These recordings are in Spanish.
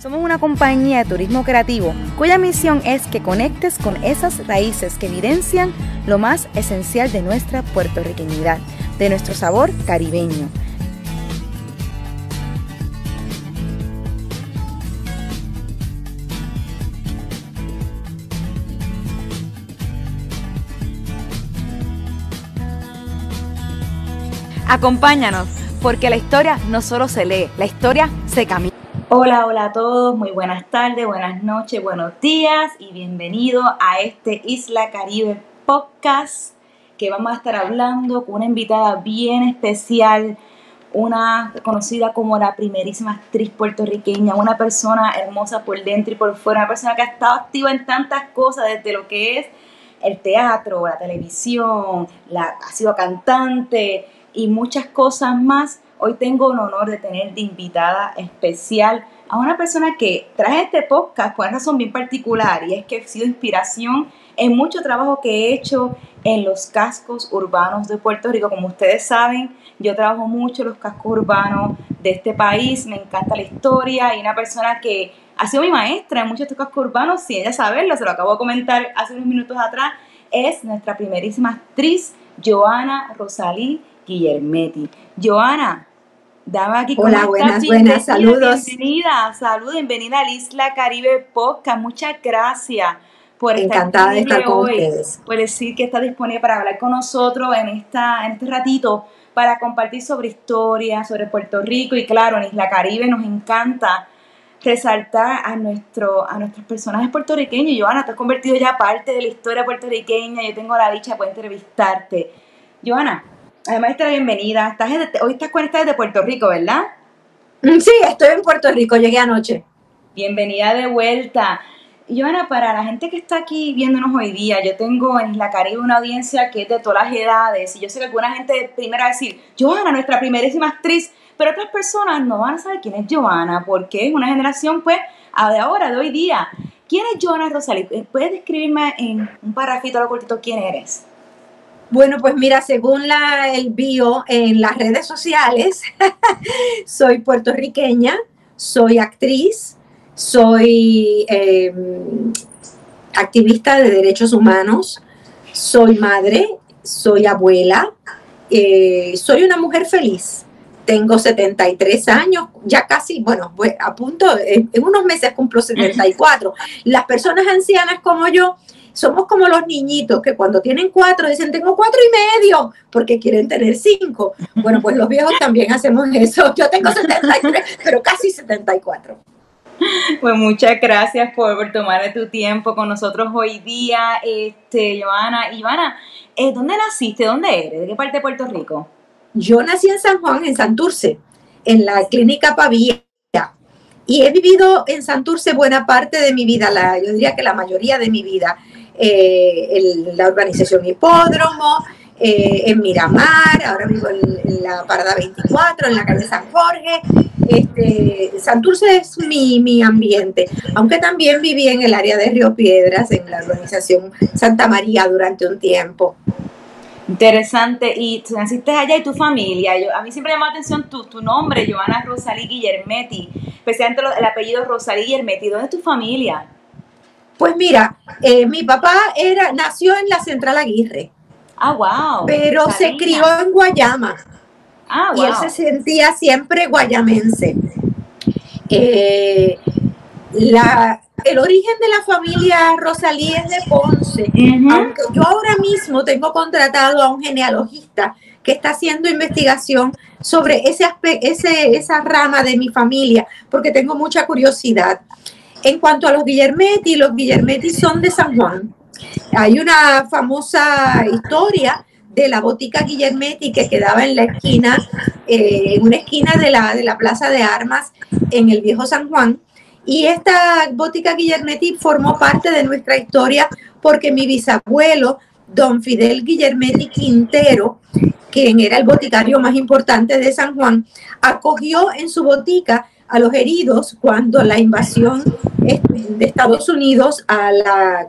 Somos una compañía de turismo creativo cuya misión es que conectes con esas raíces que evidencian lo más esencial de nuestra puertorriqueñidad, de nuestro sabor caribeño. Acompáñanos, porque la historia no solo se lee, la historia se camina. Hola, hola a todos, muy buenas tardes, buenas noches, buenos días y bienvenido a este Isla Caribe podcast que vamos a estar hablando con una invitada bien especial, una conocida como la primerísima actriz puertorriqueña, una persona hermosa por dentro y por fuera, una persona que ha estado activa en tantas cosas, desde lo que es el teatro, la televisión, la, ha sido cantante y muchas cosas más Hoy tengo el honor de tener de invitada especial a una persona que trae este podcast por una razón bien particular y es que ha sido inspiración en mucho trabajo que he hecho en los cascos urbanos de Puerto Rico. Como ustedes saben, yo trabajo mucho en los cascos urbanos de este país, me encanta la historia y una persona que ha sido mi maestra en muchos de estos cascos urbanos, sin ella saberlo, se lo acabo de comentar hace unos minutos atrás, es nuestra primerísima actriz, Joana Rosalí Guillermetti. Joana, Dame aquí Hola, buenas, buenas, saludos. Bienvenida, salud, bienvenida al Isla Caribe Podcast. Muchas gracias por estar Encantada de estar con ustedes. Por decir que está disponible para hablar con nosotros en, esta, en este ratito para compartir sobre historia, sobre Puerto Rico y claro, en Isla Caribe nos encanta resaltar a, nuestro, a nuestros personajes puertorriqueños. Joana, te has convertido ya parte de la historia puertorriqueña, yo tengo la dicha de poder entrevistarte. Joana, Además, esta bienvenida. Estás hoy estás conectada desde Puerto Rico, ¿verdad? Mm, sí, estoy en Puerto Rico, llegué anoche. Bienvenida de vuelta. Joana, para la gente que está aquí viéndonos hoy día, yo tengo en la Caribe una audiencia que es de todas las edades y yo sé que alguna gente primero va a decir, Joana, nuestra primerísima actriz, pero otras personas no van a saber quién es Joana porque es una generación pues de ahora, de hoy día. ¿Quién es Joana Rosalí? ¿Puedes describirme en un parrafito lo cortito quién eres? Bueno, pues mira, según la, el bio en las redes sociales, soy puertorriqueña, soy actriz, soy em, activista de derechos humanos, soy madre, soy abuela, eh, soy una mujer feliz. Tengo 73 años, ya casi, bueno, a punto, en unos meses cumplo 74. Las personas ancianas como yo somos como los niñitos que cuando tienen cuatro dicen tengo cuatro y medio porque quieren tener cinco. Bueno, pues los viejos también hacemos eso. Yo tengo 73, pero casi 74. Pues muchas gracias por, tomar tu tiempo con nosotros hoy día, este, Joana. Ivana, eh, ¿dónde naciste? ¿Dónde eres? ¿De qué parte de Puerto Rico? Yo nací en San Juan, en Santurce, en la clínica Pavía. Y he vivido en Santurce buena parte de mi vida, la, yo diría que la mayoría de mi vida. Eh, la organización Hipódromo, eh, en Miramar, ahora vivo en, la Parada 24, en la calle San Jorge. Este, Santurce es mi, mi, ambiente, aunque también viví en el área de Río Piedras, en la organización Santa María durante un tiempo. Interesante. Y tú naciste allá y tu familia. A mí siempre llama la atención tu, tu nombre, Joana Rosalí Guillermetti, especialmente el apellido Rosalí Guillermetti. ¿Dónde es tu familia? Pues mira, eh, mi papá era, nació en la Central Aguirre. Ah, wow. Pero se crió en Guayama. Ah, wow. Y él se sentía siempre guayamense. Eh, el origen de la familia Rosalí es de Ponce, aunque yo ahora mismo tengo contratado a un genealogista que está haciendo investigación sobre ese, ese esa rama de mi familia, porque tengo mucha curiosidad. En cuanto a los Guillermetti, los Guillermetti son de San Juan. Hay una famosa historia de la botica Guillermetti que quedaba en la esquina, eh, en una esquina de la, de la Plaza de Armas en el viejo San Juan. Y esta botica Guillermetti formó parte de nuestra historia porque mi bisabuelo, don Fidel Guillermetti Quintero, quien era el boticario más importante de San Juan, acogió en su botica a los heridos cuando la invasión de Estados Unidos a la,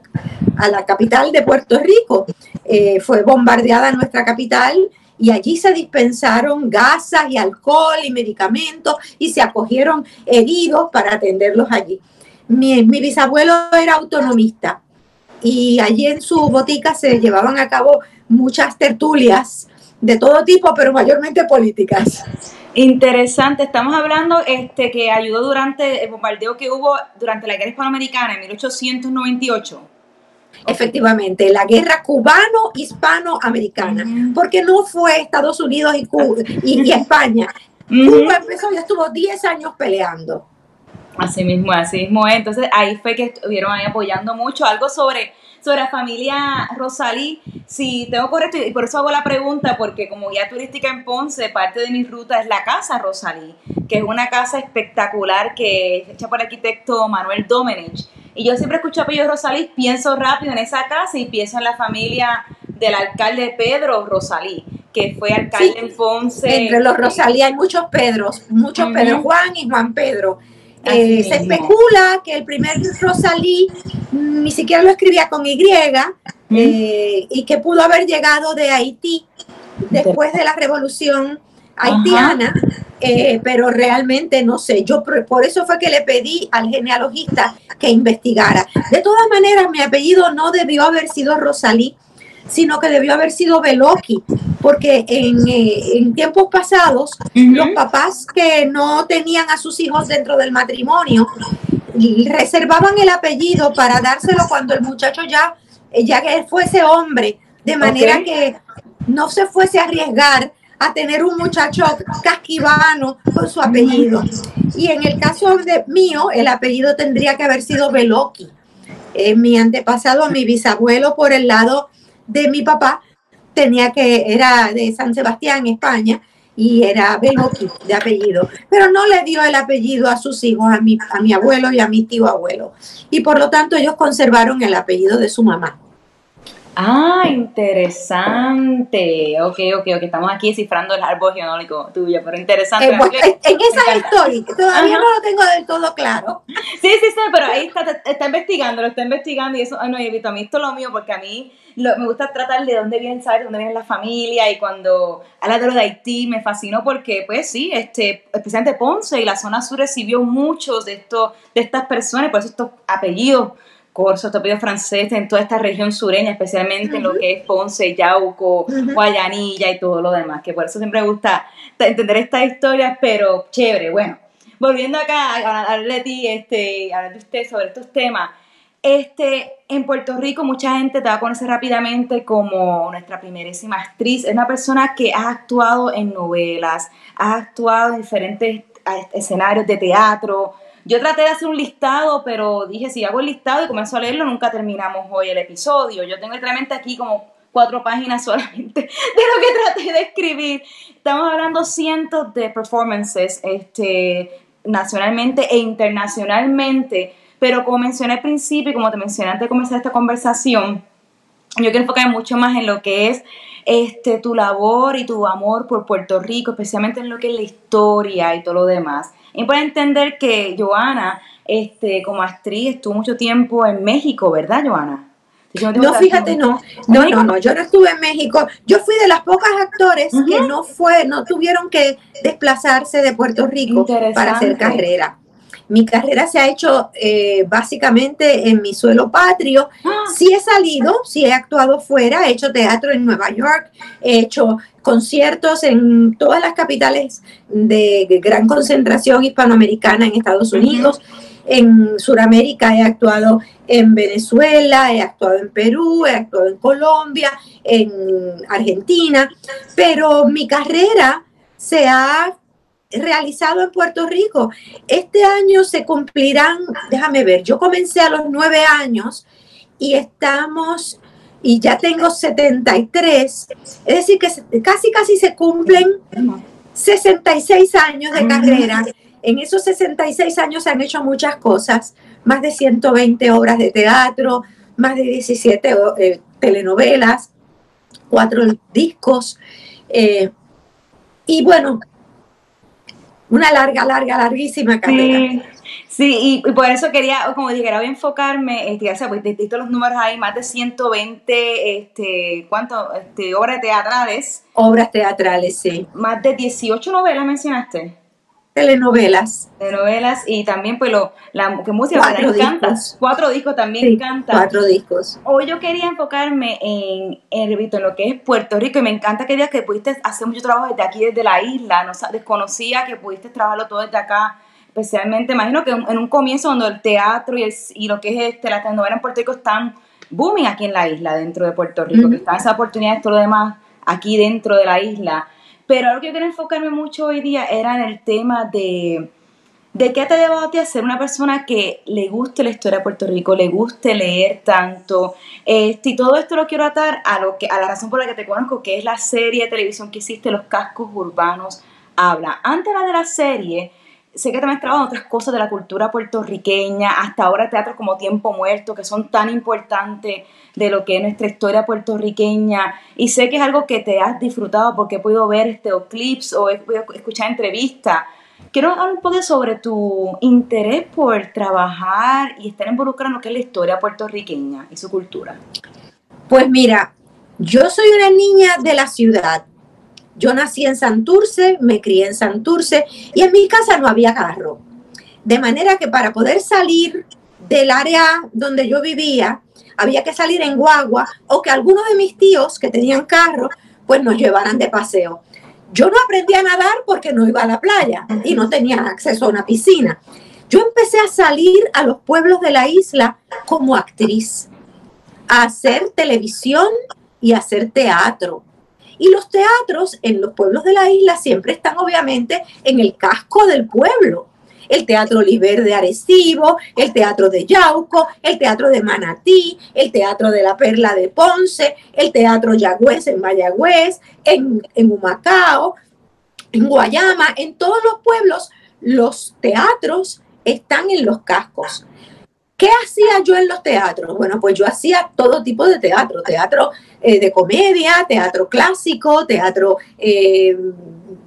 a la capital de Puerto Rico. Eh, fue bombardeada nuestra capital y allí se dispensaron gasas y alcohol y medicamentos y se acogieron heridos para atenderlos allí. Mi, mi bisabuelo era autonomista y allí en su botica se llevaban a cabo muchas tertulias de todo tipo, pero mayormente políticas. Interesante, estamos hablando este que ayudó durante el bombardeo que hubo durante la guerra hispanoamericana en 1898. Efectivamente, la guerra cubano-hispanoamericana, porque no fue Estados Unidos y, y, España. Cuba empezó y estuvo 10 años peleando. Así mismo, así mismo. Entonces ahí fue que estuvieron ahí apoyando mucho. Algo sobre sobre la familia Rosalí, si tengo correcto, y por eso hago la pregunta, porque como guía turística en Ponce, parte de mi ruta es la Casa Rosalí, que es una casa espectacular que es hecha por el arquitecto Manuel Domenech. Y yo siempre escucho apellido Rosalí, pienso rápido en esa casa y pienso en la familia del alcalde Pedro Rosalí, que fue alcalde en Ponce. Entre los Rosalí hay muchos Pedros, muchos Pedro Juan y Juan Pedro. Eh, se especula que el primer Rosalí ni siquiera lo escribía con Y eh, y que pudo haber llegado de Haití después de la revolución haitiana, eh, pero realmente no sé. Yo por eso fue que le pedí al genealogista que investigara. De todas maneras, mi apellido no debió haber sido Rosalí, sino que debió haber sido Beloki, porque en, eh, tiempos pasados los papás que no tenían a sus hijos dentro del matrimonio reservaban el apellido para dárselo cuando el muchacho ya, ya que fuese hombre, de manera que no se fuese a arriesgar a tener un muchacho casquivano con su apellido. Y en el caso de mío, el apellido tendría que haber sido Beloki. Eh, mi antepasado, mi bisabuelo por el lado de mi papá tenía que, era de San Sebastián, España, y era Beloki de apellido, pero no le dio el apellido a sus hijos, a mi, a mi abuelo y a mi tío abuelo, y por lo tanto ellos conservaron el apellido de su mamá. Ah, interesante. Ok, ok, ok. Estamos aquí descifrando el árbol genealógico tuyo, pero interesante. Eh, en, esa historia, todavía no lo tengo del todo claro. Sí, sí, sí, pero ahí está, está investigando, lo está investigando y eso, ay, no, Evito, a mí esto es lo mío porque a mí me gusta tratar de dónde vienen, saber dónde viene la familia y cuando habla de lo de Haití me fascinó porque, pues sí, este, especialmente Ponce y la zona sur recibió muchos de, estos, de estas personas, por eso estos apellidos corso, apellido francés en toda esta región sureña, especialmente en lo que es Ponce, Yauco, Guayanilla y todo lo demás, que por eso siempre me gusta entender estas historias, pero chévere, bueno. Volviendo acá a hablar de ti, este, hablar de usted sobre estos temas, este, en Puerto Rico mucha gente te va a conocer rápidamente como nuestra primerísima actriz. Es una persona que ha actuado en novelas, ha actuado en diferentes escenarios de teatro, yo traté de hacer un listado, pero dije, si hago el listado y comienzo a leerlo, nunca terminamos hoy el episodio. Yo tengo literalmente aquí como cuatro páginas solamente de lo que traté de escribir. Estamos hablando cientos de performances este, nacionalmente e internacionalmente, pero como mencioné al principio y como te mencioné antes de comenzar esta conversación, yo quiero enfocar mucho más en lo que es este, tu labor y tu amor por Puerto Rico, especialmente en lo que es la historia y todo lo demás. Y para entender que Joana, este, como actriz, estuvo mucho tiempo en México, ¿verdad, Joana? No, fíjate, no. No, no, no, yo no estuve en México. Yo fui de las pocas actores que no fue, no tuvieron que desplazarse de Puerto Rico para hacer carrera. Mi carrera se ha hecho eh, básicamente en mi suelo patrio. Ah. Sí he salido, sí he actuado fuera, he hecho teatro en Nueva York, he hecho conciertos en todas las capitales de gran concentración hispanoamericana en Estados Unidos. En Sudamérica he actuado en Venezuela, he actuado en Perú, he actuado en Colombia, en Argentina, pero mi carrera se ha realizado en Puerto Rico. Este año se cumplirán, déjame ver, yo comencé a los nueve años y estamos, y ya tengo 73, es decir, que casi, casi se cumplen 66 años de carrera. En esos 66 años se han hecho muchas cosas, más de 120 obras de teatro, más de 17 eh, telenovelas, cuatro discos. Eh, y bueno, una larga, larga, larguísima carrera. Sí, y, por eso quería, como dije, voy a enfocarme, este, o sea, pues visto los números ahí, más de 120, este, ¿cuánto? Este, obras teatrales. Obras teatrales, sí. Más de 18 novelas mencionaste telenovelas. Telenovelas y también pues lo, la que música cuatro. Cuatro discos también sí, encanta. Cuatro discos. Hoy yo quería enfocarme en, en, en lo que es Puerto Rico y me encanta que digas que pudiste hacer mucho trabajo desde aquí, desde la isla. No desconocía que pudiste trabajarlo todo desde acá. Especialmente, imagino que en un comienzo donde el teatro y, el, y lo que es este, la telenovela en Puerto Rico están booming aquí en la isla, dentro de Puerto Rico, que están esas oportunidades, todo lo demás aquí dentro de la isla. Pero algo que yo quería enfocarme mucho hoy día era en el tema de, de qué te ti a ser una persona que le guste la historia de Puerto Rico, le guste leer tanto. Este, y todo esto lo quiero atar a, lo que, a la razón por la que te conozco, que es la serie de televisión que hiciste, Los Cascos Urbanos Habla. Antes de la serie, sé que también has trabajado en otras cosas de la cultura puertorriqueña, hasta ahora teatros como Tiempo Muerto, que son tan importantes de lo que es nuestra historia puertorriqueña. Y sé que es algo que te has disfrutado porque he podido ver este, clips o he podido escuchar entrevistas. Quiero hablar un poco sobre tu interés por trabajar y estar involucrado en lo que es la historia puertorriqueña y su cultura. Pues mira, yo soy una niña de la ciudad yo nací en Santurce, me crié en Santurce y en mi casa no había carro. De manera que para poder salir del área donde yo vivía, había que salir en guagua o que algunos de mis tíos que tenían carro, pues nos llevaran de paseo. Yo no aprendí a nadar porque no iba a la playa y no tenía acceso a una piscina. Yo empecé a salir a los pueblos de la isla como actriz, a hacer televisión y a hacer teatro. Y los teatros en los pueblos de la isla siempre están obviamente en el casco del pueblo. El Teatro Liber de Arecibo, el Teatro de Yauco, el Teatro de Manatí, el Teatro de la Perla de Ponce, el Teatro Yagüez en Mayagüez, en, en Humacao, en Guayama, en todos los pueblos los teatros están en los cascos. ¿Qué hacía yo en los teatros? Bueno, pues yo hacía todo tipo de teatro, teatro eh, de comedia, teatro clásico, teatro eh,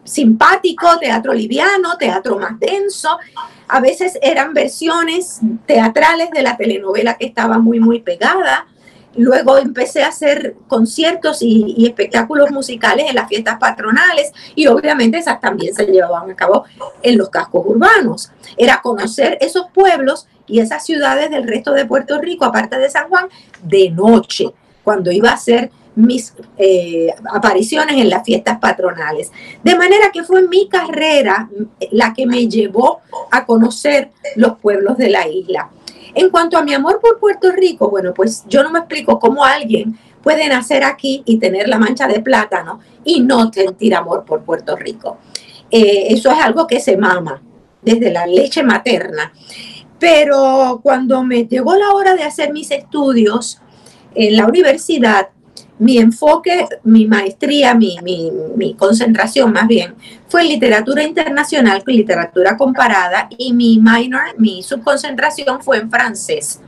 simpático, teatro liviano, teatro más denso. A veces eran versiones teatrales de la telenovela que estaba muy, muy pegada. Luego empecé a hacer conciertos y, espectáculos musicales en las fiestas patronales y obviamente esas también se llevaban a cabo en los cascos urbanos. Era conocer esos pueblos y esas ciudades del resto de Puerto Rico, aparte de San Juan, de noche, cuando iba a hacer mis eh, apariciones en las fiestas patronales. De manera que fue mi carrera la que me llevó a conocer los pueblos de la isla. En cuanto a mi amor por Puerto Rico, bueno, pues yo no me explico cómo alguien puede nacer aquí y tener la mancha de plátano y no sentir amor por Puerto Rico. Eh, eso es algo que se mama desde la leche materna. Pero cuando me llegó la hora de hacer mis estudios en la universidad, mi enfoque, mi maestría, mi, mi, concentración más bien, fue en literatura internacional, literatura comparada, y mi minor, mi subconcentración fue en francés.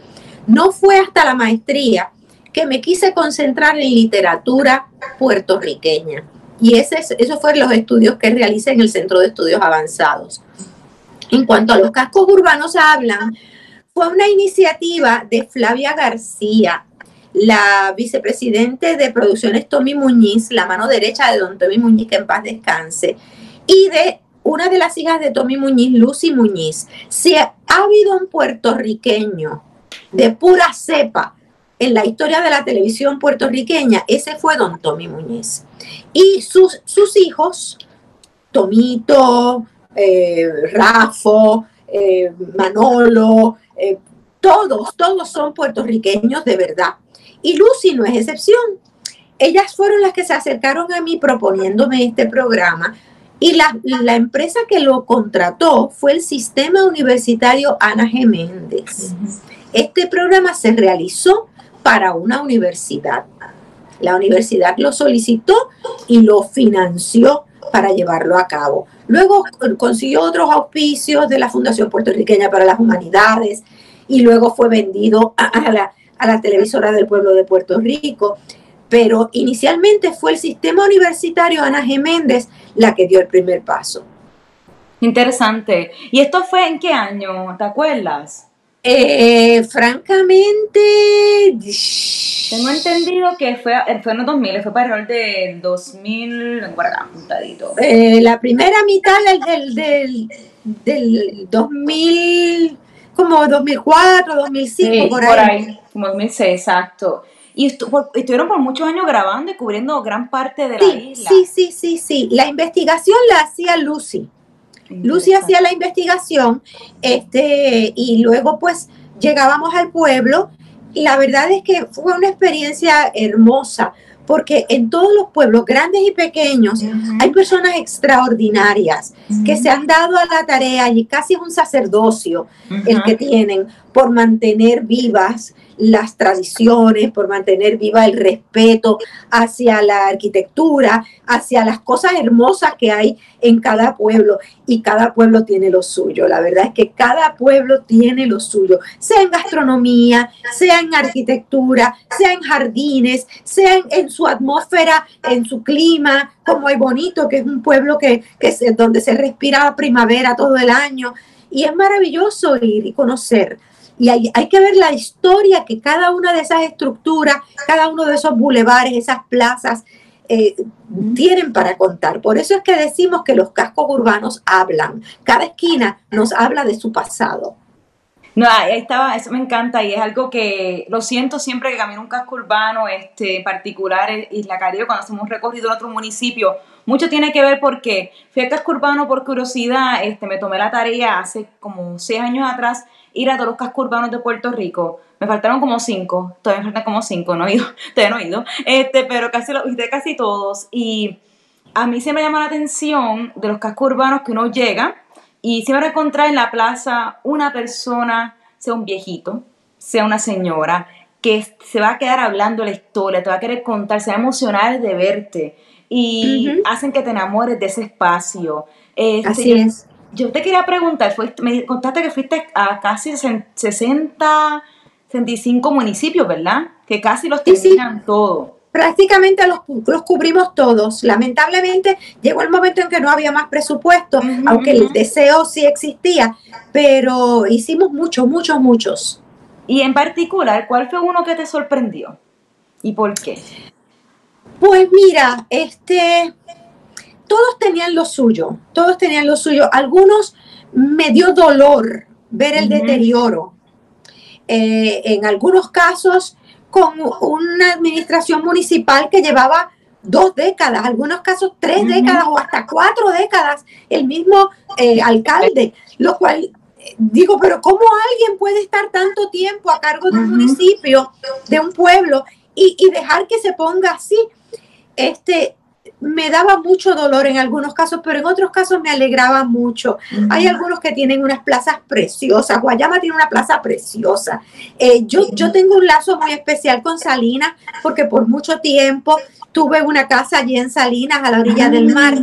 No fue hasta la maestría que me quise concentrar en literatura puertorriqueña. Y ese, esos fueron los estudios que realicé en el Centro de Estudios Avanzados. En cuanto a los cascos urbanos hablan, fue una iniciativa de Flavia García, la vicepresidente de producciones Tommy Muñiz, la mano derecha de don Tommy Muñiz, que en paz descanse, y de una de las hijas de Tommy Muñiz, Lucy Muñiz. Si ha habido un puertorriqueño de pura cepa en la historia de la televisión puertorriqueña, ese fue don Tommy Muñiz. Y sus, sus hijos, Tomito, eh, Rafo, eh, Manolo, eh, todos, todos son puertorriqueños de verdad. Y Lucy no es excepción. Ellas fueron las que se acercaron a mí proponiéndome este programa y la, la empresa que lo contrató fue el Sistema Universitario Ana Geméndez. Este programa se realizó para una universidad. La universidad lo solicitó y lo financió para llevarlo a cabo. Luego consiguió otros auspicios de la Fundación Puertorriqueña para las Humanidades y luego fue vendido a la a la televisora del pueblo de Puerto Rico, pero inicialmente fue el sistema universitario Ana G. Méndez la que dio el primer paso. Interesante. ¿Y esto fue en qué año? ¿Te acuerdas? Eh, francamente, tengo entendido que fue, fue en los 2000, fue para el del 2000, acá, juntadito. Eh, la primera mitad del, del, del, 2000, como 2004, 2005, por, por ahí. Como 2006, exacto. Y estuvieron por muchos años grabando y cubriendo gran parte de la isla. Sí, sí, sí, sí. La investigación la hacía Lucy. Lucy hacía la investigación, este, y luego pues llegábamos al pueblo. Y la verdad es que fue una experiencia hermosa, porque en todos los pueblos, grandes y pequeños, hay personas extraordinarias que se han dado a la tarea y casi es un sacerdocio el que tienen por mantener vivas las tradiciones, por mantener viva el respeto hacia la arquitectura, hacia las cosas hermosas que hay en cada pueblo. Y cada pueblo tiene lo suyo. La verdad es que cada pueblo tiene lo suyo, sea en gastronomía, sea en arquitectura, sea en jardines, sea en, su atmósfera, en su clima, como hay bonito, que es un pueblo que, es donde se respira primavera todo el año. Y es maravilloso ir y conocer y hay, que ver la historia que cada una de esas estructuras, cada uno de esos bulevares, esas plazas, eh, tienen para contar. Por eso es que decimos que los cascos urbanos hablan. Cada esquina nos habla de su pasado. No, ahí estaba, eso me encanta y es algo que lo siento siempre que camino un casco urbano, este, en particular Isla Caribe, cuando hacemos un recorrido en otro municipio. Mucho tiene que ver porque fui al casco urbano por curiosidad, este, me tomé la tarea hace como seis años atrás ir a todos los cascos urbanos de Puerto Rico. Me faltaron como cinco, todavía me faltan como cinco, no he ido, todavía no he ido, este, pero casi lo visité casi todos. Y a mí se me llama la atención de los cascos urbanos que uno llega y a encontrar en la plaza una persona, sea un viejito, sea una señora, que se va a quedar hablando la historia, te va a querer contar, se va a emocionar de verte y hacen que te enamores de ese espacio. Este, Así es yo te quería preguntar, me contaste que fuiste a casi 60, 65 municipios, ¿verdad? Que casi los terminan todos. Prácticamente los, los, cubrimos todos. Lamentablemente llegó el momento en que no había más presupuesto, aunque el deseo sí existía, pero hicimos muchos, muchos, muchos. Y en particular, ¿cuál fue uno que te sorprendió? ¿Y por qué? Pues mira, este, todos tenían lo suyo, todos tenían lo suyo. Algunos me dio dolor ver el deterioro. Eh, en algunos casos con una administración municipal que llevaba dos décadas, algunos casos tres décadas o hasta cuatro décadas, el mismo eh, alcalde, lo cual eh, digo, pero ¿cómo alguien puede estar tanto tiempo a cargo de un municipio, de un pueblo, y, y, dejar que se ponga así? Este, me daba mucho dolor en algunos casos, pero en otros casos me alegraba mucho. Hay algunos que tienen unas plazas preciosas. Guayama tiene una plaza preciosa. Eh, yo, yo tengo un lazo muy especial con Salinas porque por mucho tiempo tuve una casa allí en Salinas, a la orilla del mar.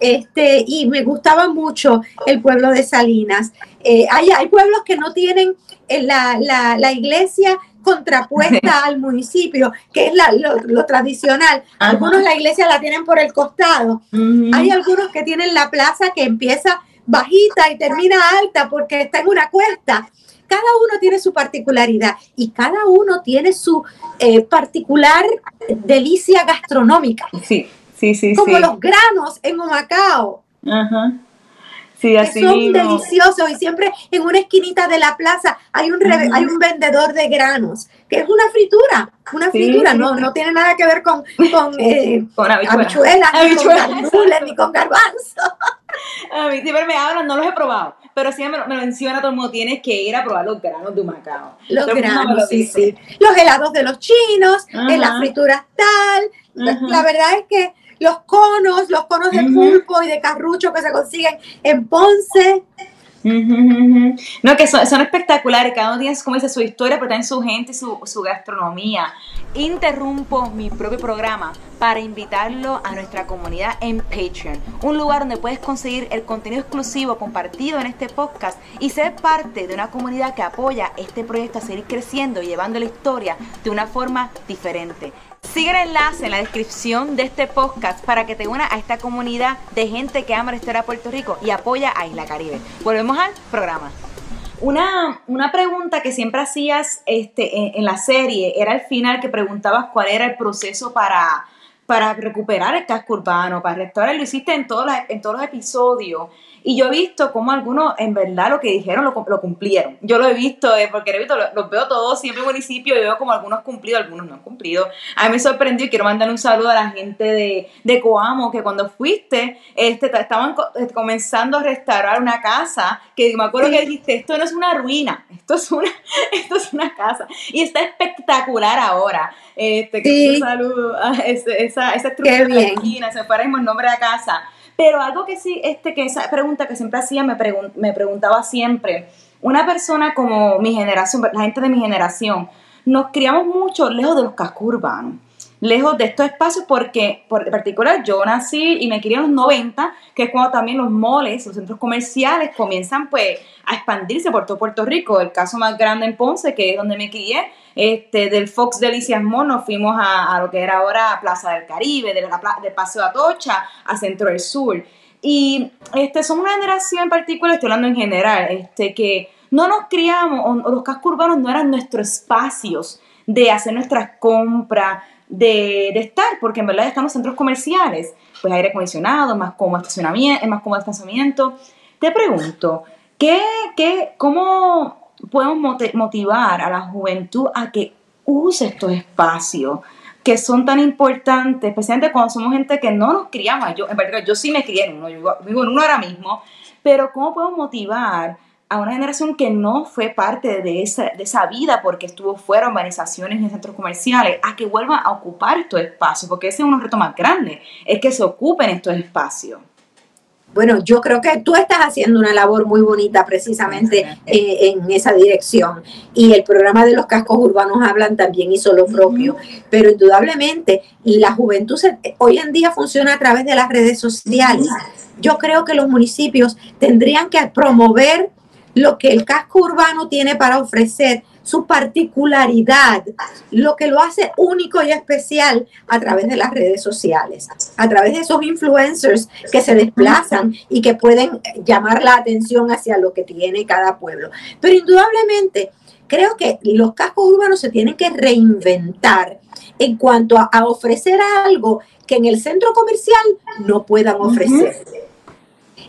Este, y me gustaba mucho el pueblo de Salinas. Eh, hay, hay, pueblos que no tienen eh, la, la, la iglesia contrapuesta al municipio, que es lo, tradicional. Algunos la iglesia la tienen por el costado. Hay algunos que tienen la plaza que empieza bajita y termina alta porque está en una cuesta. Cada uno tiene su particularidad y cada uno tiene su eh, particular delicia gastronómica. Sí, sí, sí. Como los granos en Humacao. Ajá. Sí, así son deliciosos y siempre en una esquinita de la plaza hay un hay un vendedor de granos que es una fritura, una fritura, no, no tiene nada que ver con, con, eh, habichuelas, ni con ni con garbanzo. A mí siempre me hablan, no los he probado, pero sí me lo, menciona todo el mundo, tienes que ir a probar los granos de Macao. Los granos, sí, sí. Los helados de los chinos, en las frituras tal. la verdad es que los conos, los conos de pulpo y de carrucho que se consiguen en Ponce. No, que son, espectaculares, cada uno tiene, como dice, su historia, pero también su gente, su, su gastronomía. interrumpo mi propio programa para invitarlo a nuestra comunidad en Patreon, un lugar donde puedes conseguir el contenido exclusivo compartido en este podcast y ser parte de una comunidad que apoya este proyecto a seguir creciendo y llevando la historia de una forma diferente. Sigue el enlace en la descripción de este podcast para que te unas a esta comunidad de gente que ama la historia Puerto Rico y apoya a Isla Caribe. Volvemos al programa. Una, una pregunta que siempre hacías este, en, la serie era al final que preguntabas cuál era el proceso para, para recuperar el casco urbano, para restaurar. Lo hiciste en todos, en todos los episodios. Y yo he visto cómo algunos en verdad lo que dijeron lo, lo cumplieron. Yo lo he visto, eh, porque he visto, los veo todos siempre en municipio y veo como algunos cumplido, algunos no han cumplido. A mí me sorprendió y quiero mandarle un saludo a la gente de, de Coamo, que cuando fuiste, este, estaban eh, comenzando a restaurar una casa, que me acuerdo que dijiste, esto no es una ruina, esto es una, esto es una casa. Y está espectacular ahora. Este, sí. Un saludo a esa, esa estructura de la esquina, se fue el nombre de la casa. Pero algo que sí, este, que esa pregunta que siempre hacía, me, me preguntaba siempre, una persona como mi generación, la gente de mi generación, nos criamos mucho lejos de los cascos urbanos lejos de estos espacios porque, por particular, yo nací y me crié en los 90, que es cuando también los moles, los centros comerciales comienzan pues a expandirse por todo Puerto Rico. El caso más grande en Ponce, que es donde me crié, este, del Fox Delicias nos fuimos a, lo que era ahora Plaza del Caribe, de la, del Paseo Atocha a Centro del Sur. Y este, somos una generación en particular, estoy hablando en general, este, que no nos criamos, o, los cascos urbanos no eran nuestros espacios de hacer nuestras compras, de, estar, porque en verdad están los centros comerciales, pues aire acondicionado, más como estacionamiento, más como estacionamiento. Te pregunto, ¿qué, qué, ¿cómo podemos motivar a la juventud a que use estos espacios que son tan importantes, especialmente cuando somos gente que no nos criamos? Yo, en verdad, yo sí me crié en uno, yo vivo en uno ahora mismo, pero ¿cómo podemos motivar a una generación que no fue parte de esa, de esa vida porque estuvo fuera de urbanizaciones y en centros comerciales, a que vuelva a ocupar estos espacios, porque ese es un reto más grande, es que se ocupen estos espacios. Bueno, yo creo que tú estás haciendo una labor muy bonita precisamente eh, en esa dirección. Y el programa de los cascos urbanos hablan también hizo lo propio. Pero indudablemente la juventud hoy en día funciona a través de las redes sociales. Yo creo que los municipios tendrían que promover lo que el casco urbano tiene para ofrecer, su particularidad, lo que lo hace único y especial a través de las redes sociales, a través de esos influencers que se desplazan y que pueden llamar la atención hacia lo que tiene cada pueblo. Pero indudablemente, creo que los cascos urbanos se tienen que reinventar en cuanto a, ofrecer algo que en el centro comercial no puedan ofrecer.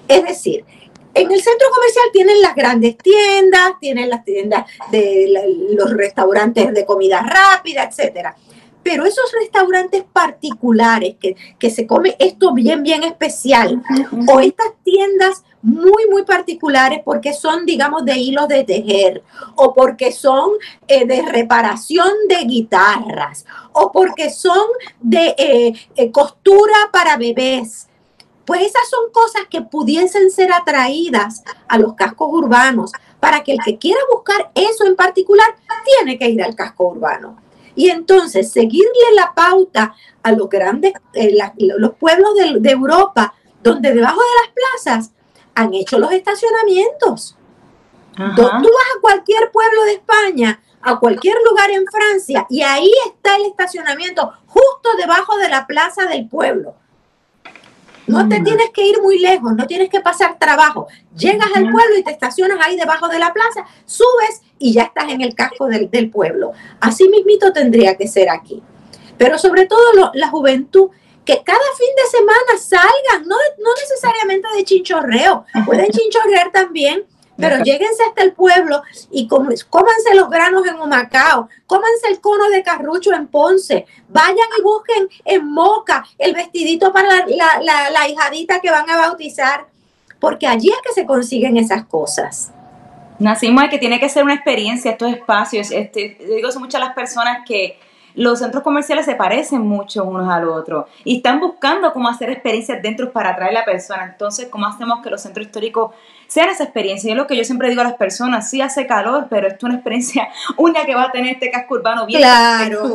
Es decir, en el centro comercial tienen las grandes tiendas, tienen las tiendas de los restaurantes de comida rápida, etcétera. Pero esos restaurantes particulares que, que se come esto bien, bien especial, o estas tiendas muy, muy particulares porque son, digamos, de hilos de tejer, o porque son eh, de reparación de guitarras, o porque son de eh, eh, costura para bebés, pues esas son cosas que pudiesen ser atraídas a los cascos urbanos para que el que quiera buscar eso en particular tiene que ir al casco urbano. Y entonces seguirle la pauta a los grandes, eh, los pueblos de, Europa, donde debajo de las plazas han hecho los estacionamientos. Tú vas a cualquier pueblo de España, a cualquier lugar en Francia, y ahí está el estacionamiento, justo debajo de la plaza del pueblo. No te tienes que ir muy lejos, no tienes que pasar trabajo. Llegas al pueblo y te estacionas ahí debajo de la plaza, subes y ya estás en el casco del, pueblo. Así mismito tendría que ser aquí. Pero sobre todo la juventud, que cada fin de semana salgan, no, no necesariamente de chinchorreo, pueden chinchorrear también pero lléguense hasta el pueblo y cómanse los granos en Humacao, cómanse el cono de carrucho en Ponce, vayan y busquen en Moca el vestidito para la, hijadita que van a bautizar, porque allí es que se consiguen esas cosas. Nacimos de que tiene que ser una experiencia estos espacios. Este, digo, son muchas las personas que los centros comerciales se parecen mucho unos al otro y están buscando cómo hacer experiencias dentro para atraer a la persona. Entonces, ¿cómo hacemos que los centros históricos sean esa experiencia? Y es lo que yo siempre digo a las personas, sí hace calor, pero es una experiencia única que va a tener este casco urbano bien claro.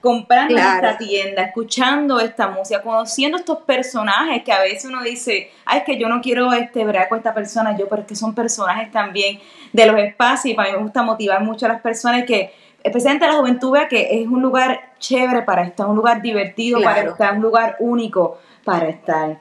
comprando esta tienda, escuchando esta música, conociendo estos personajes que a veces uno dice, ay, es que yo no quiero este, ver con esta persona, yo, pero es que son personajes también de los espacios y para mí me gusta motivar mucho a las personas que, especialmente a la juventud, vea que es un lugar chévere para estar, un lugar divertido para estar, un lugar único para estar.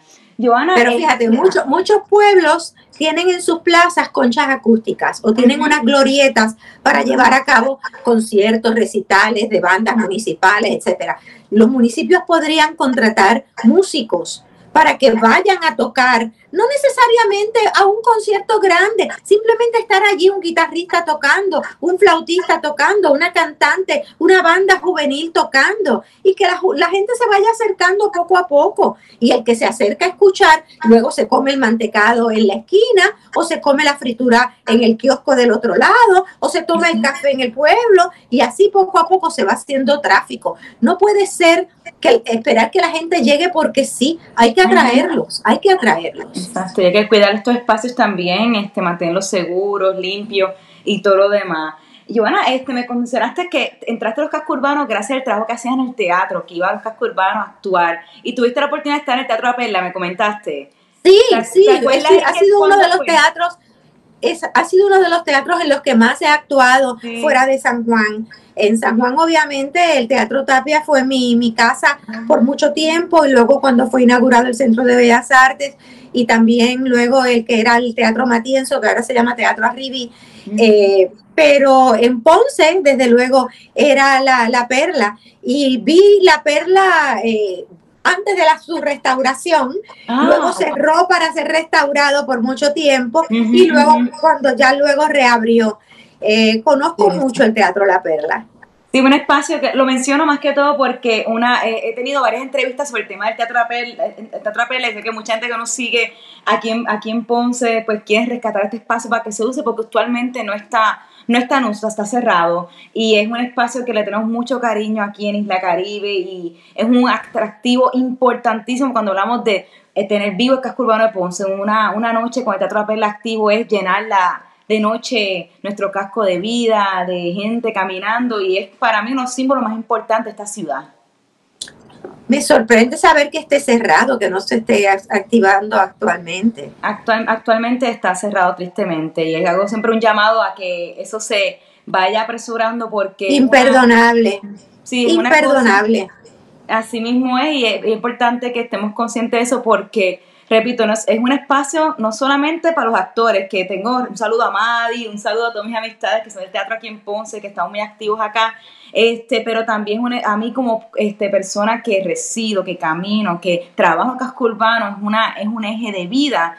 Pero fíjate, muchos, muchos pueblos tienen en sus plazas conchas acústicas o tienen unas glorietas para llevar a cabo conciertos, recitales de bandas municipales, etcétera. Los municipios podrían contratar músicos para que vayan a tocar, no necesariamente a un concierto grande, simplemente estar allí un guitarrista tocando, un flautista tocando, una cantante, una banda juvenil tocando y que la, gente se vaya acercando poco a poco y el que se acerca a escuchar, luego se come el mantecado en la esquina o se come la fritura en el kiosco del otro lado o se toma el café en el pueblo y así poco a poco se va haciendo tráfico. No puede ser que esperar que la gente llegue porque sí, hay que atraerlos, hay que atraerlos. Exacto, y hay que cuidar estos espacios también, este, mantenerlos seguros, limpios y todo lo demás. Joana, este, me consideraste que entraste a los cascos urbanos gracias al trabajo que hacías en el teatro, que iba a los cascos urbanos a actuar, y tuviste la oportunidad de estar en el Teatro Apela, me comentaste. Sí, sí, ha sido uno de los teatros es, ha sido uno de los teatros en los que más he actuado fuera de San Juan. En San Juan, obviamente, el Teatro Tapia fue mi, mi casa por mucho tiempo y luego cuando fue inaugurado el Centro de Bellas Artes y también luego el que era el Teatro Matienzo, que ahora se llama Teatro Arribi. Eh, pero en Ponce, desde luego, era la, la perla. Y vi la perla eh, antes de la su restauración, ah. luego cerró para ser restaurado por mucho tiempo y luego cuando ya luego reabrió. Eh, conozco mucho el Teatro La Perla. Sí, un espacio que lo menciono más que todo porque una eh, he tenido varias entrevistas sobre el tema del Teatro La Perla, el Teatro La Perla y sé que mucha gente que nos sigue aquí en, aquí en Ponce pues quiere rescatar este espacio para que se use porque actualmente no está no está en uso, está cerrado y es un espacio que le tenemos mucho cariño aquí en Isla Caribe y es un atractivo importantísimo cuando hablamos de eh, tener vivo el casco urbano de Ponce. Una, una noche con el Teatro Perla activo es llenar de noche nuestro casco de vida, de gente caminando y es para mí uno de los símbolos más importantes de esta ciudad. Me sorprende saber que esté cerrado, que no se esté activando actualmente. actualmente está cerrado tristemente y hago siempre un llamado a que eso se vaya apresurando porque... Imperdonable. sí, imperdonable. así mismo es y es, importante que estemos conscientes de eso porque repito, es, es, un espacio no solamente para los actores, que tengo un saludo a Madi, un saludo a todas mis amistades que son del teatro aquí en Ponce, que están muy activos acá, este, pero también a mí como este, persona que resido, que camino, que trabajo en casco urbano, es, una, es un eje de vida,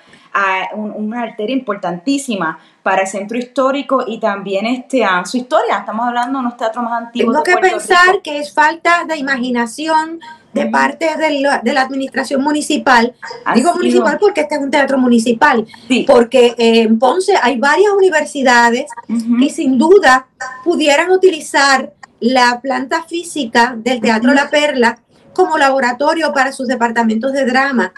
una arteria importantísima para el centro histórico y también este, a su historia. Estamos hablando de unos teatros más antiguos. Tengo que pensar que es falta de imaginación de parte de la, administración municipal. Digo municipal porque este es un teatro municipal, porque en Ponce hay varias universidades que sin duda pudieran utilizar la planta física del Teatro La Perla como laboratorio para sus departamentos de drama.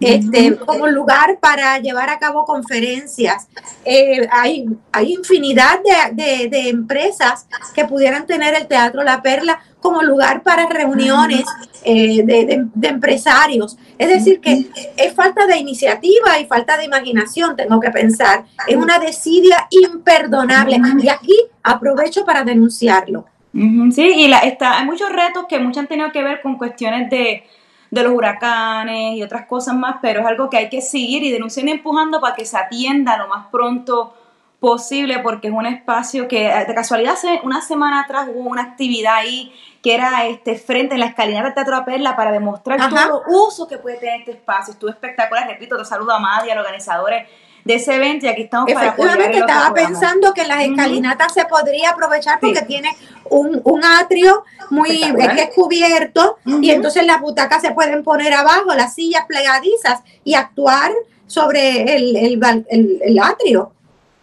Este, como lugar para llevar a cabo conferencias. Eh, hay, hay infinidad de, de, empresas que pudieran tener el Teatro La Perla como lugar para reuniones eh, de, de, empresarios. Es decir, que es falta de iniciativa y falta de imaginación, tengo que pensar. Es una desidia imperdonable. Y aquí aprovecho para denunciarlo. Sí, y la, está, hay muchos retos que muchos han tenido que ver con cuestiones de, los huracanes y otras cosas más, pero es algo que hay que seguir y denunciar y empujando para que se atienda lo más pronto posible, porque es un espacio que de casualidad hace una semana atrás hubo una actividad ahí que era este frente en la escalinata del Teatro Perla para demostrar todo el uso que puede tener este espacio. Estuvo espectacular, repito, te saludo a Madi, a los organizadores de ese evento y aquí estamos para apoyar estaba pensando que las escalinatas se podría aprovechar porque tiene un, un, atrio muy que es cubierto y entonces las butacas se pueden poner abajo, las sillas plegadizas y actuar sobre el, el, el, atrio.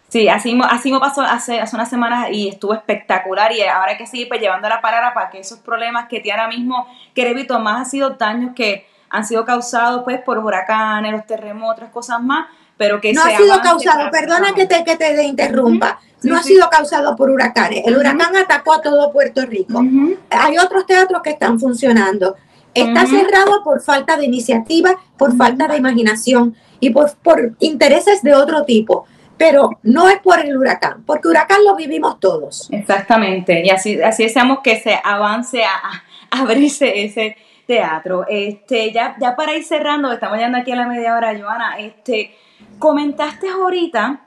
Sí, así, así me pasó hace, hace unas semanas y estuvo espectacular y ahora hay que seguir pues, llevando la parada para que esos problemas que tiene ahora mismo, que repito, más han sido daños que han sido causados pues por huracanes, los terremotos, otras cosas más, pero que no ha sido causado, perdona que te, que te interrumpa, no ha sido causado por huracanes. El huracán atacó a todo Puerto Rico. Hay otros teatros que están funcionando. Está cerrado por falta de iniciativa, por falta de imaginación y por, por intereses de otro tipo pero no es por el huracán, porque huracán lo vivimos todos. Exactamente, y así, así deseamos que se avance a, abrirse ese teatro. Este, ya, ya para ir cerrando, estamos llegando aquí a la media hora, Joana, este, comentaste ahorita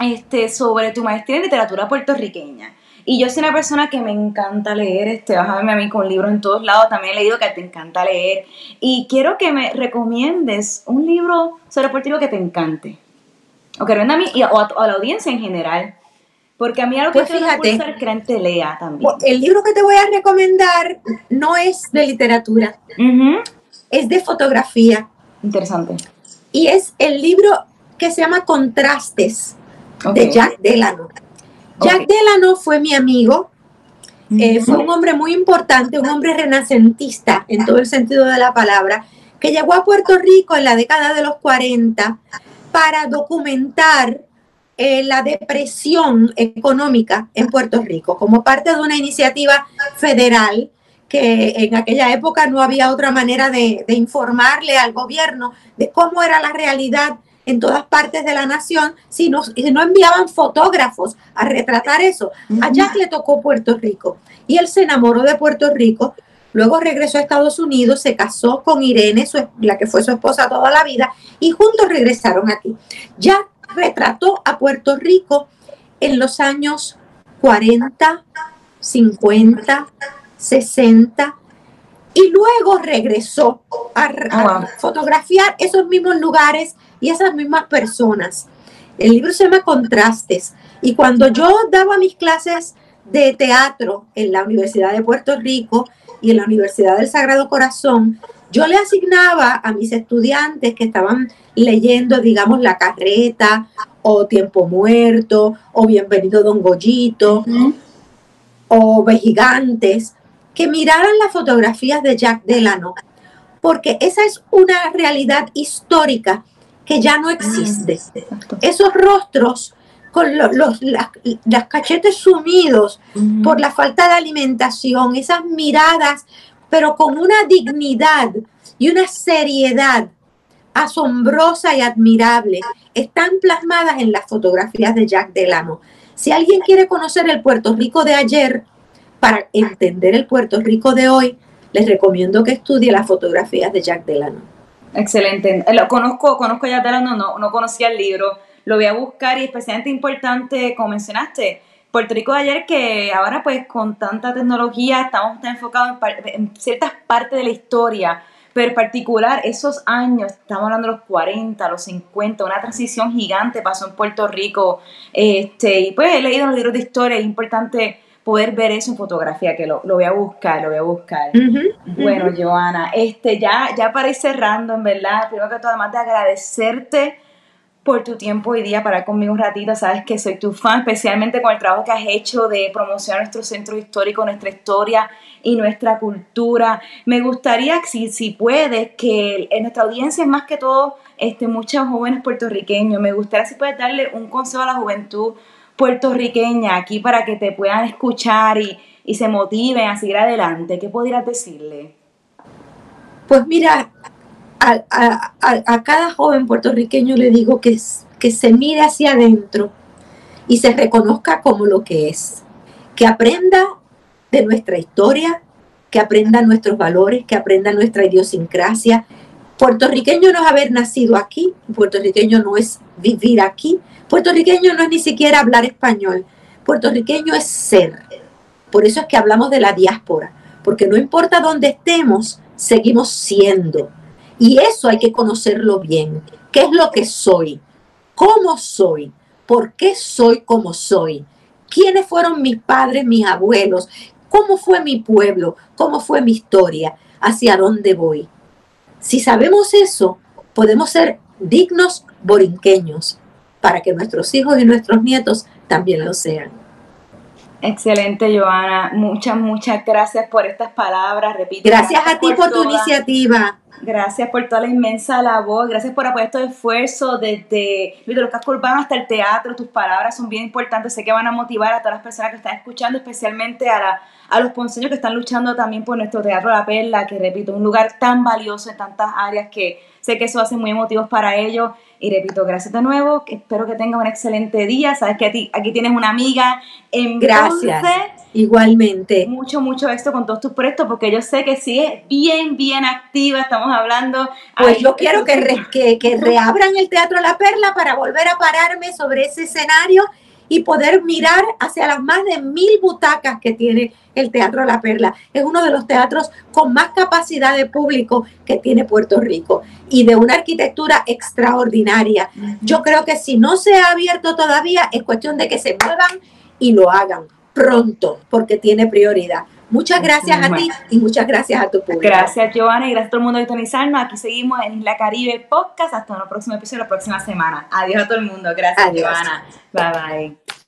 este, sobre tu maestría en literatura puertorriqueña. Y yo soy una persona que me encanta leer, este, vas a verme a mí con libros en todos lados, también he leído que te encanta leer. Y quiero que me recomiendes un libro sobre Puerto que te encante. O que venda a mí y a, a, la audiencia en general. Porque a mí algo que pues fíjate, que la gente lea también. El libro que te voy a recomendar no es de literatura, es de fotografía. Interesante. Y es el libro que se llama Contrastes de Jack Delano. Jack Delano fue mi amigo, eh, fue un hombre muy importante, un hombre renacentista en todo el sentido de la palabra, que llegó a Puerto Rico en la década de los 40 para documentar eh, la depresión económica en Puerto Rico como parte de una iniciativa federal que en aquella época no había otra manera de, informarle al gobierno de cómo era la realidad en todas partes de la nación si no, no enviaban fotógrafos a retratar eso. A Jack le tocó Puerto Rico y él se enamoró de Puerto Rico, luego regresó a Estados Unidos, se casó con Irene, la que fue su esposa toda la vida, y juntos regresaron aquí. Jack retrató a Puerto Rico en los años 40, 50, 60 y luego regresó a, ah, fotografiar esos mismos lugares y esas mismas personas. El libro se llama Contrastes y cuando yo daba mis clases de teatro en la Universidad de Puerto Rico y en la Universidad del Sagrado Corazón, yo le asignaba a mis estudiantes que estaban leyendo, digamos, La Carreta o Tiempo Muerto o Bienvenido Don Goyito o Vejigantes, que miraran las fotografías de Jack Delano, porque esa es una realidad histórica que ya no existe. Esos rostros con los, las, cachetes sumidos por la falta de alimentación, esas miradas, pero con una dignidad y una seriedad asombrosa y admirable, están plasmadas en las fotografías de Jack Delano. Si alguien quiere conocer el Puerto Rico de ayer, para entender el Puerto Rico de hoy, les recomiendo que estudie las fotografías de Jack Delano. Excelente. Eh, lo conozco, conozco a Jack Delano, no, no conocía el libro. Lo voy a buscar y especialmente importante, como mencionaste, Puerto Rico de ayer que ahora pues con tanta tecnología estamos enfocados en ciertas partes de la historia pero en particular esos años, estamos hablando de los 40, los 50, una transición gigante pasó en Puerto Rico, este, y pues he leído los libros de historia, es importante poder ver eso en fotografía, que lo, voy a buscar, lo voy a buscar. bueno, Joana, este, ya, ya para ir cerrando, en verdad, primero que todo, además de agradecerte por tu tiempo hoy día para conmigo un ratito. Sabes que soy tu fan, especialmente con el trabajo que has hecho de promocionar nuestro centro histórico, nuestra historia y nuestra cultura. Me gustaría, si, si puedes, que en nuestra audiencia, más que todo, este, muchos jóvenes puertorriqueños, me gustaría si puedes darle un consejo a la juventud puertorriqueña aquí para que te puedan escuchar y, y se motiven a seguir adelante. ¿Qué podrías decirle? Pues mira, a, cada joven puertorriqueño le digo que, que se mire hacia adentro y se reconozca como lo que es, que aprenda de nuestra historia, que aprenda nuestros valores, que aprenda nuestra idiosincrasia. Puertorriqueño no es haber nacido aquí, puertorriqueño no es vivir aquí, puertorriqueño no es ni siquiera hablar español, puertorriqueño es ser. Por eso es que hablamos de la diáspora, porque no importa dónde estemos, seguimos siendo. Y eso hay que conocerlo bien. ¿Qué es lo que soy? ¿Cómo soy? ¿Por qué soy como soy? ¿Quiénes fueron mis padres, mis abuelos? ¿Cómo fue mi pueblo? ¿Cómo fue mi historia? ¿Hacia dónde voy? Si sabemos eso, podemos ser dignos borinqueños para que nuestros hijos y nuestros nietos también lo sean. Excelente, Joana. Muchas, muchas gracias por estas palabras. Repito. Gracias a ti por tu iniciativa. Gracias por toda la inmensa labor, gracias por apoyar estos esfuerzos desde los cascos urbanos hasta el teatro. Tus palabras son bien importantes, sé que van a motivar a todas las personas que están escuchando, especialmente a, a los ponceños que están luchando también por nuestro Teatro La Perla, que repito, un lugar tan valioso en tantas áreas que sé que eso hace muy emotivos para ellos. Y repito, gracias de nuevo, espero que tengas un excelente día. Sabes que ti, aquí tienes una amiga en Gracias. Igualmente. Mucho, mucho éxito con todos tus proyectos, porque yo sé que es bien, bien activa. Estamos hablando. Pues yo quiero que, que, que reabran el Teatro La Perla para volver a pararme sobre ese escenario y poder mirar hacia las más de mil butacas que tiene el Teatro La Perla. Es uno de los teatros con más capacidad de público que tiene Puerto Rico y de una arquitectura extraordinaria. Yo creo que si no se ha abierto todavía, es cuestión de que se muevan y lo hagan pronto, porque tiene prioridad. Muchas gracias a ti y muchas gracias a tu público. Gracias, Giovanna, y gracias a todo el mundo de tonizarnos. Aquí seguimos en La Caribe Podcast. Hasta el próximo episodio la próxima semana. Adiós a todo el mundo. Gracias, Giovanna. Bye bye.